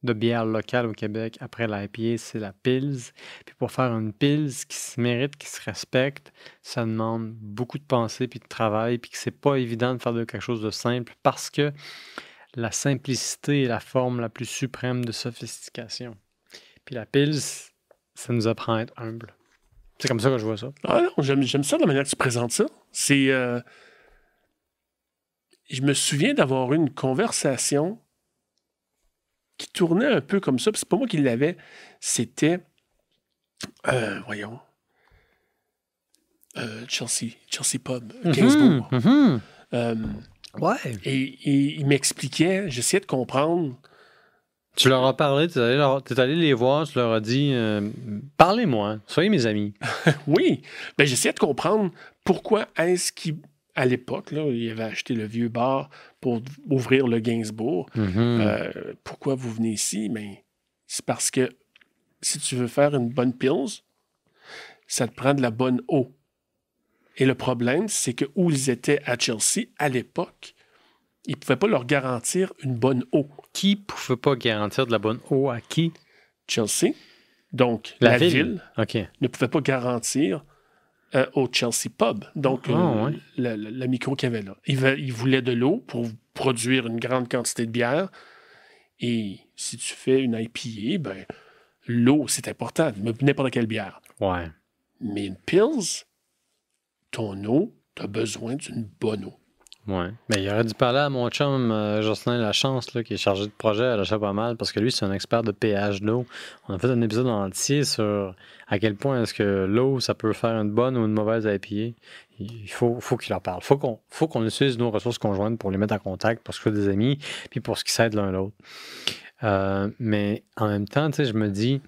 de bière locale au Québec après la c'est la Pils. Puis pour faire une Pils qui se mérite, qui se respecte, ça demande beaucoup de pensée puis de travail, puis que c'est pas évident de faire quelque chose de simple parce que la simplicité est la forme la plus suprême de sophistication. Puis la Pils, ça nous apprend à être humble. C'est comme ça que je vois ça. Ah non, j'aime, j'aime ça la manière que tu présentes ça. C'est. euh, Je me souviens d'avoir eu une conversation qui tournait un peu comme ça. puis C'est pas moi qui l'avais. C'était. euh, voyons. Euh, Chelsea. Chelsea Pub. Gainsbourg. Mhm, mhm. Euh, Ouais. et, et il m'expliquait, j'essayais de comprendre. Tu leur as parlé, tu es allé, leur- t'es allé les voir, tu leur as dit euh, Parlez-moi, soyez mes amis. Oui, ben, j'essayais de comprendre pourquoi est-ce qu'à l'époque, il avait acheté le vieux bar pour ouvrir le Gainsbourg. Mhm. Euh, pourquoi vous venez ici? Ben, c'est parce que si tu veux faire une bonne pills, ça te prend de la bonne eau. Et le problème, c'est que où ils étaient à Chelsea, à l'époque, ils ne pouvaient pas leur garantir une bonne eau. Qui pouvait pas garantir de la bonne eau à qui? Chelsea, donc La la, ville. ne pouvait pas garantir euh, au Chelsea Pub, donc Ah, euh, ouais. micro qu'il y avait là. Il, veut- il voulait de l'eau pour produire une grande quantité de bière. Et si tu fais une IPA, ben, l'eau, c'est important, mais n'importe quelle bière. Ouais. Mais une Pils, ton eau, tu as besoin d'une bonne eau. Ouais. Mais il aurait dû parler à mon chum euh, Jocelyn Lachance, là, qui est chargé de projet à l'achat pas mal, parce que lui, c'est un expert de pH d'eau. On a fait un épisode entier sur à quel point est-ce que l'eau, ça peut faire une bonne ou une mauvaise IPA. Il faut, faut qu'il en parle. faut qu'on faut qu'on utilise nos ressources conjointes pour les mettre en contact, pour se faire des amis, puis pour ce qui s'aide l'un l'autre. Euh, mais en même temps, tu sais, je me dis,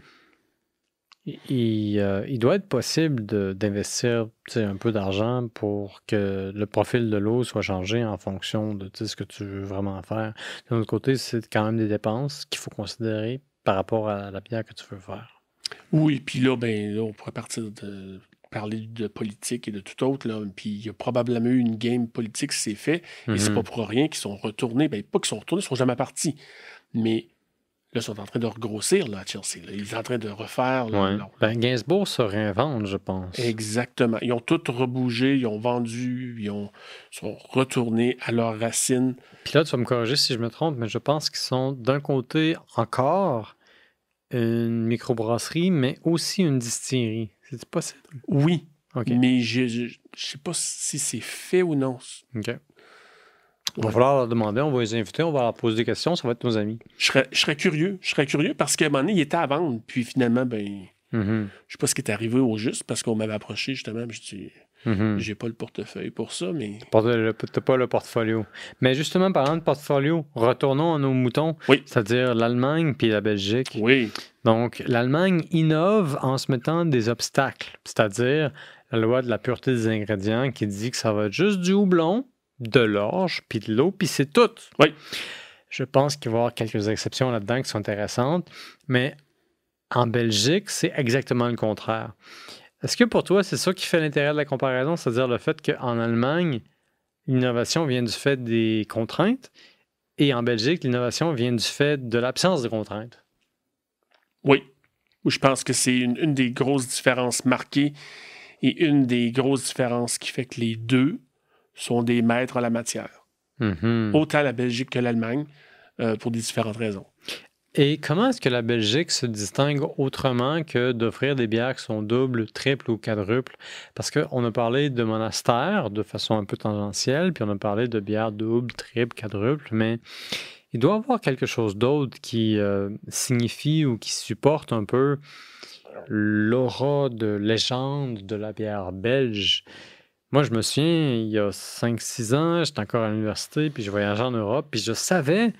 il, euh, il doit être possible d'investir un peu d'argent pour que le profil de l'eau soit changé en fonction de ce que tu veux vraiment faire. D'un autre côté, c'est quand même des dépenses qu'il faut considérer par rapport à la bière que tu veux faire. Oui, puis là, ben, là, on pourrait partir de parler de politique et de tout autre. Là. Puis il y a probablement eu une game politique qui s'est fait. Et c'est Mhm. pas pour rien qu'ils sont retournés. Ben, pas qu'ils sont retournés, ils sont jamais partis. Mais là, ils sont en train de regrossir là, à Chelsea. là. Ils sont en train de refaire. là, Ouais. Ben, Gainsbourg se réinvente, je pense. Exactement. Ils ont tout rebougé, ils ont vendu, ils ont, sont retournés à leurs racines. Puis là, tu vas me corriger si je me trompe, mais je pense qu'ils sont d'un côté encore une microbrasserie, mais aussi une distillerie. C'est possible? Oui, mais je je sais pas si c'est fait ou non. OK. Il va falloir leur demander, on va les inviter, on va leur poser des questions, ça va être nos amis. Je serais, je serais curieux. Je serais curieux parce qu'à un moment donné, il était à vendre. Puis finalement, ben, Mhm. Je sais pas ce qui est arrivé au juste parce qu'on m'avait approché justement. Je dis Mhm. J'ai pas le portefeuille pour ça, mais. Tu n'as pas le portfolio. Mais justement, parlant de portfolio, retournons à nos moutons, Oui. c'est-à-dire l'Allemagne puis la Belgique. Oui. Donc, l'Allemagne innove en se mettant des obstacles, c'est-à-dire la loi de la pureté des ingrédients qui dit que ça va être juste du houblon, de l'orge, puis de l'eau, puis c'est tout. Oui. Je pense qu'il va y avoir quelques exceptions là-dedans qui sont intéressantes, mais en Belgique, c'est exactement le contraire. Est-ce que pour toi, c'est ça qui fait l'intérêt de la comparaison, c'est-à-dire le fait qu'en Allemagne, l'innovation vient du fait des contraintes et en Belgique, l'innovation vient du fait de l'absence de contraintes? Oui. Je pense que c'est une, une des grosses différences marquées et une des grosses différences qui fait que les deux sont des maîtres en la matière. Mhm. Autant la Belgique que l'Allemagne, euh, pour des différentes raisons. Et comment est-ce que la Belgique se distingue autrement que d'offrir des bières qui sont doubles, triples ou quadruples? Parce qu'on a parlé de monastère de façon un peu tangentielle, puis on a parlé de bières doubles, triples, quadruples, mais il doit y avoir quelque chose d'autre qui euh, signifie ou qui supporte un peu l'aura de légende de la bière belge. Moi, je me souviens, il y a 5-6 ans, j'étais encore à l'université, puis je voyageais en Europe, puis je savais,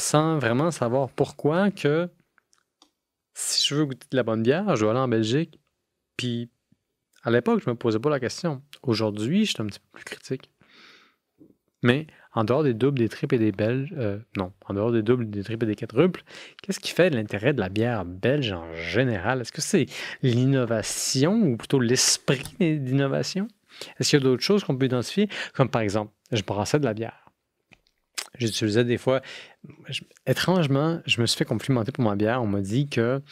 sans vraiment savoir pourquoi, que si je veux goûter de la bonne bière, je dois aller en Belgique. Puis à l'époque, je me posais pas la question. Aujourd'hui, je suis un petit peu plus critique. Mais en dehors des doubles, des triples et des belges, euh, non, en dehors des doubles, des triples et des quadruples, qu'est-ce qui fait l'intérêt de la bière belge en général? Est-ce que c'est l'innovation ou plutôt l'esprit d'innovation? Est-ce qu'il y a d'autres choses qu'on peut identifier? Comme par exemple, je brassais de la bière. J'utilisais des fois. étrangement, je me suis fait complimenter pour ma bière. On m'a dit que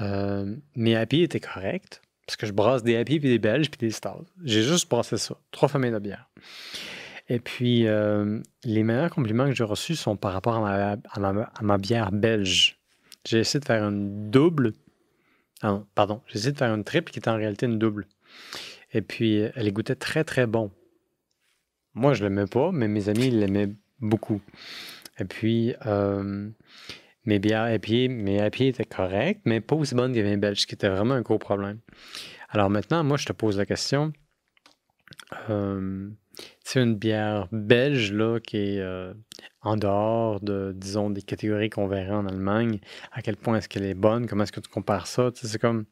euh, mes happy étaient corrects parce que je brasse des happy puis des belges puis des stouts. J'ai juste brassé ça. Trois familles de bière. Et puis, euh, les meilleurs compliments que j'ai reçus sont par rapport à ma bière belge. J'ai essayé de faire une double. Ah non, pardon. J'ai essayé de faire une triple qui était en réalité une double. Et puis, elle goûtait très, très bon. Moi, je l'aimais pas, mais mes amis l'aimaient beaucoup. Et puis, euh, mes bières à pied, mes à pied étaient correctes, mais pas aussi bonnes que vins belges, ce qui était vraiment un gros problème. Alors maintenant, moi, je te pose la question. Euh, c'est une bière belge là, qui est euh, en dehors de, disons, des catégories qu'on verrait en Allemagne. À quel point est-ce qu'elle est bonne? Comment est-ce que tu compares ça? C'est comme.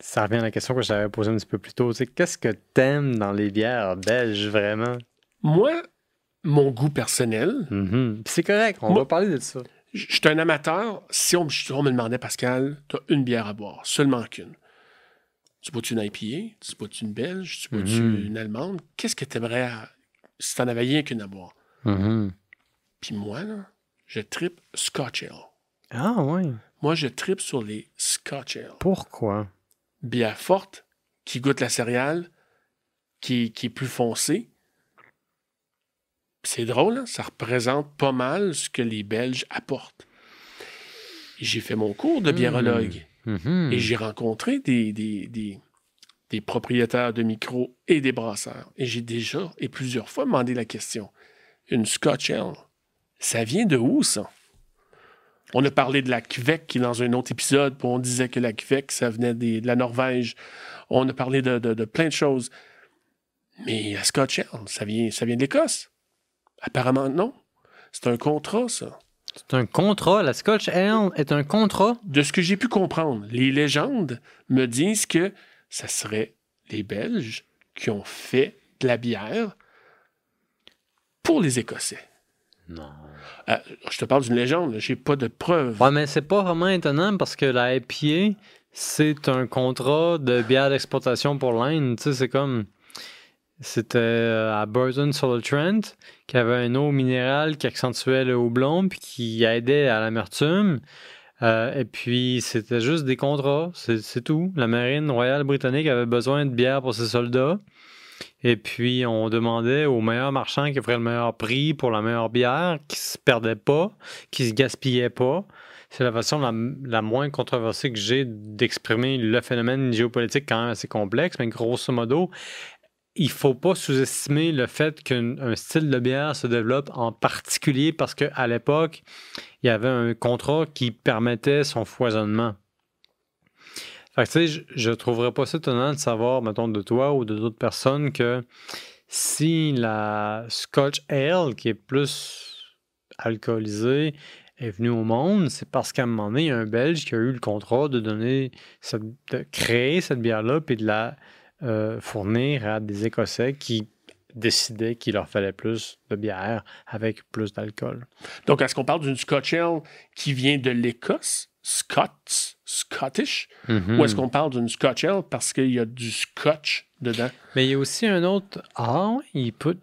Ça revient à la question que je t'avais posée un petit peu plus tôt. Tu sais, Qu'est-ce que t'aimes dans les bières belges vraiment? Moi, mon goût personnel, Mhm. Puis C'est correct, on Moi- va parler de ça. je suis un amateur. Si on, me- on me demandait, Pascal, tu as une bière à boire, seulement qu'une. Tu bois-tu une IPA? Tu bois-tu une belge? Tu bois-tu Mhm. une allemande? Qu'est-ce que tu aimerais si tu n'en avais rien qu'une à boire? Mhm. Puis moi, là, je tripe Scotch Ale. Ah oui. Moi, je tripe sur les Scotch Ale. Pourquoi? Bière forte, qui goûte la céréale, qui, qui est plus foncée. C'est drôle, hein, ça représente pas mal ce que les Belges apportent. J'ai fait mon cours de biérologue Mhm. et j'ai rencontré des, des, des, des propriétaires de micros et des brasseurs. Et j'ai déjà et plusieurs fois demandé la question. Une Scotch Ale, ça vient de où ça? On a parlé de la est dans un autre épisode, on disait que la Kvek, ça venait des- de la Norvège. On a parlé de, de- de plein de choses. Mais la Scotch ça vient, ça vient de l'Écosse? Apparemment, non. C'est un contrat, ça. C'est un contrat. La Scotch Ale est un contrat. De ce que j'ai pu comprendre, les légendes me disent que ça serait les Belges qui ont fait de la bière pour les Écossais. Non. Euh, je te parle d'une légende, j'ai pas de preuves. Ouais, mais c'est pas vraiment étonnant parce que la IPA, c'est un contrat de bière d'exportation pour l'Inde. Tu sais, c'est comme. C'était euh, à Burton sur le Trent, qui avait une eau minérale qui accentuait le houblon puis qui aidait à l'amertume. Euh, et puis, c'était juste des contrats, c'est tout. La marine royale britannique avait besoin de bière pour ses soldats. Et puis, on demandait aux meilleurs marchands qui offraient le meilleur prix pour la meilleure bière, qui se perdait pas, qui se gaspillait pas. C'est la façon la, la moins controversée que j'ai d'exprimer le phénomène géopolitique quand même assez complexe, mais grosso modo, il faut pas sous-estimer le fait qu'un un style de bière se développe en particulier parce qu'à l'époque, il y avait un contrat qui permettait son foisonnement. Je, je trouverais pas ça étonnant de savoir, mettons, de toi ou de d'autres personnes que si la Scotch Ale, qui est plus alcoolisée, est venue au monde, c'est parce qu'à un moment donné, il y a un Belge qui a eu le contrat de donner, cette- de créer cette bière-là, puis de la euh, fournir à des Écossais qui décidaient qu'il leur fallait plus de bière avec plus d'alcool. Donc, est-ce qu'on parle d'une Scotch Ale qui vient de l'Écosse, Scots, Scottish, Mhm. ou est-ce qu'on parle d'une Scotch Ale? Parce qu'il y a du Scotch dedans? Mais il y a aussi un autre. Ah, il peut.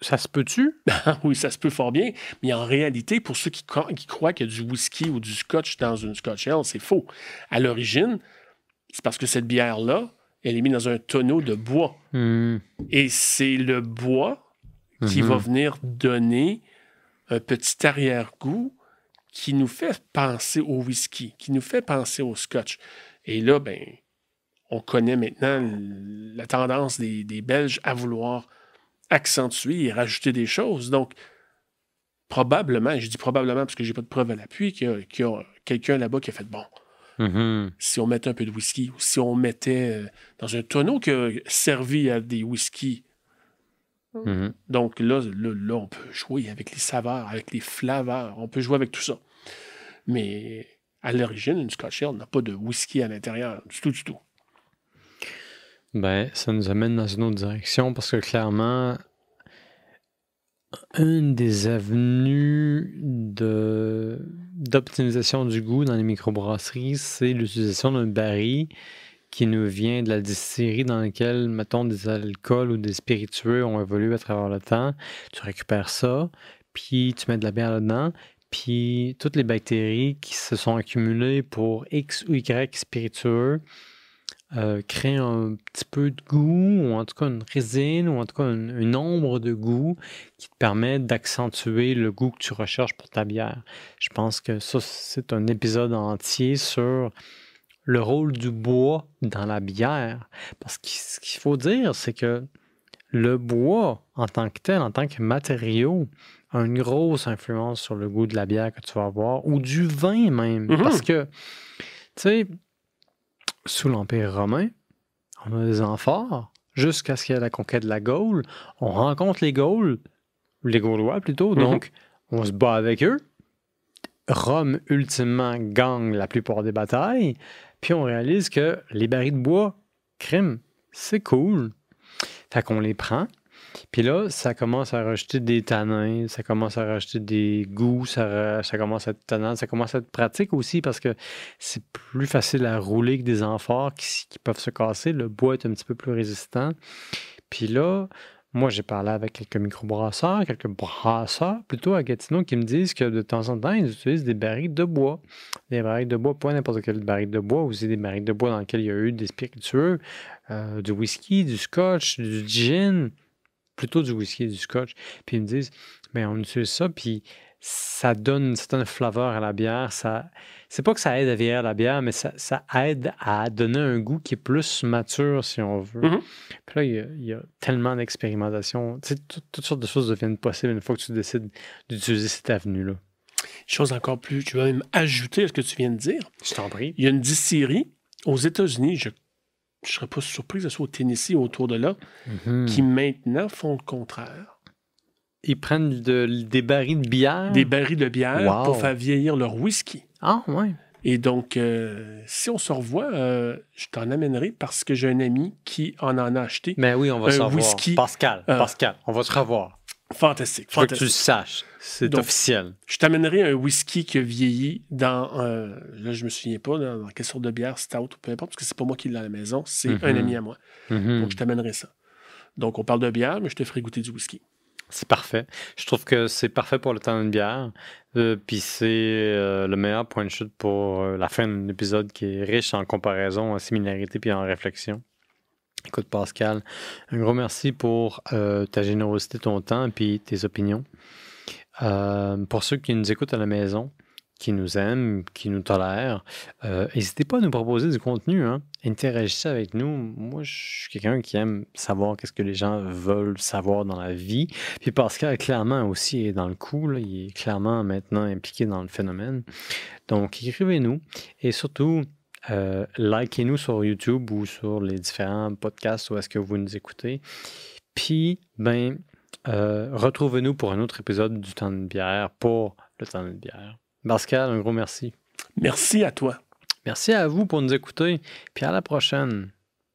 Ça se peut-tu? oui, ça se peut fort bien, mais en réalité, pour ceux qui croient qu'il y a du whisky ou du Scotch dans une Scotch Ale, c'est faux. À l'origine, c'est parce que cette bière-là, elle est mise dans un tonneau de bois. Hmm. Et c'est le bois qui Mhm. va venir donner un petit arrière-goût qui nous fait penser au whisky, qui nous fait penser au scotch. Et là, ben, on connaît maintenant la tendance des, des Belges à vouloir accentuer et rajouter des choses. Donc, probablement, je dis probablement parce que j'ai pas de preuve à l'appui, qu'il y a, quelqu'un là-bas qui a fait bon. Mhm. Si on mettait un peu de whisky ou si on mettait euh, dans un tonneau qui a servi à des whiskies Mhm. donc là, là, là, on peut jouer avec les saveurs, avec les flaveurs, on peut jouer avec tout ça. Mais à l'origine, une Scotch Ale n'a pas de whisky à l'intérieur, du tout, du tout. Ben, ça nous amène dans une autre direction parce que clairement, une des avenues de, d'optimisation du goût dans les microbrasseries, c'est l'utilisation d'un baril qui nous vient de la distillerie dans laquelle, mettons, des alcools ou des spiritueux ont évolué à travers le temps. Tu récupères ça, puis tu mets de la bière dedans, puis toutes les bactéries qui se sont accumulées pour X ou Y spiritueux euh, créent un petit peu de goût, ou en tout cas une résine, ou en tout cas une ombre de goût qui te permet d'accentuer le goût que tu recherches pour ta bière. Je pense que ça, c'est un épisode entier sur le rôle du bois dans la bière. Parce que ce qu'il faut dire, c'est que le bois, en tant que tel, en tant que matériau, a une grosse influence sur le goût de la bière que tu vas avoir, ou du vin même. Mhm. Parce que, tu sais, sous l'Empire romain, on a des amphores jusqu'à ce qu'il y ait la conquête de la Gaule. On rencontre les Gaules, les Gaulois plutôt, Mhm. donc on se bat avec eux. Rome, ultimement, gagne la plupart des batailles. Puis on réalise que les barils de bois, crime, c'est cool. Fait qu'on les prend. Puis là, ça commence à rajouter des tanins, ça commence à rajouter des goûts, ça, commence à être tannant, ça commence à être pratique aussi parce que c'est plus facile à rouler que des amphores qui peuvent se casser. Le bois est un petit peu plus résistant. Puis là, moi, j'ai parlé avec quelques microbrasseurs, quelques brasseurs plutôt à Gatineau qui me disent que de temps en temps, ils utilisent des barils de bois. Des barils de bois, pas n'importe quel baril de bois, aussi des barils de bois dans lesquels il y a eu des spiritueux, euh, du whisky, du scotch, du gin, plutôt du whisky et du scotch. Puis ils me disent, mais on utilise ça, puis ça donne une certaine flaveur à la bière. Ça, c'est pas que ça aide à vieillir la bière, mais ça, ça aide à donner un goût qui est plus mature, si on veut. Mhm. Puis là, il y a, il y a tellement d'expérimentation. Tu sais, tout- toutes sortes de choses deviennent possibles une fois que tu décides d'utiliser cette avenue-là. Chose encore plus, tu vas même ajouter à ce que tu viens de dire. Je t'en prie. Il y a une distillerie aux États-Unis, je ne serais pas surpris que ce soit au Tennessee autour de là, Mhm. qui maintenant font le contraire. Ils prennent de- des barils de bière. Des barils de bière Wow. pour faire vieillir leur whisky. Ah, ouais. Et donc, euh, si on se revoit, euh, je t'en amènerai parce que j'ai un ami qui en en a acheté. Mais oui, on va Un savoir. whisky, Pascal, euh, Pascal, on va se revoir. Fantastique, Je veux que tu le saches. C'est Donc, officiel. Je t'amènerai un whisky qui a vieilli dans, euh, là je me souviens pas, dans, dans quelle sorte de bière, stout ou peu importe, parce que c'est pas moi qui l'ai à la maison, c'est Mhm. un ami à moi. Mhm. Donc je t'amènerai ça. Donc on parle de bière, mais je te ferai goûter du whisky. C'est parfait. Je trouve que c'est parfait pour le temps d'une bière. Euh, Puis c'est euh, le meilleur point de chute pour euh, la fin d'un épisode qui est riche en comparaison, en similarité puis en réflexion. Écoute, Pascal, un gros merci pour ta générosité, ton temps puis tes opinions. Pour ceux qui nous écoutent à la maison, qui nous aiment, qui nous tolèrent, euh, n'hésitez pas à nous proposer du contenu. Hein. Interagissez avec nous. Moi, je suis quelqu'un qui aime savoir qu'est-ce que les gens veulent savoir dans la vie. Puis Pascal, clairement, aussi est dans le coup. Il est clairement maintenant impliqué dans le phénomène. Donc, écrivez-nous. Et surtout, Euh, likez-nous sur YouTube ou sur les différents podcasts où est-ce que vous nous écoutez. Puis, ben, euh, retrouvez-nous pour un autre épisode du temps de bière pour le temps de bière. Pascal, un gros merci. Merci à toi. Merci à vous pour nous écouter. Puis à la prochaine.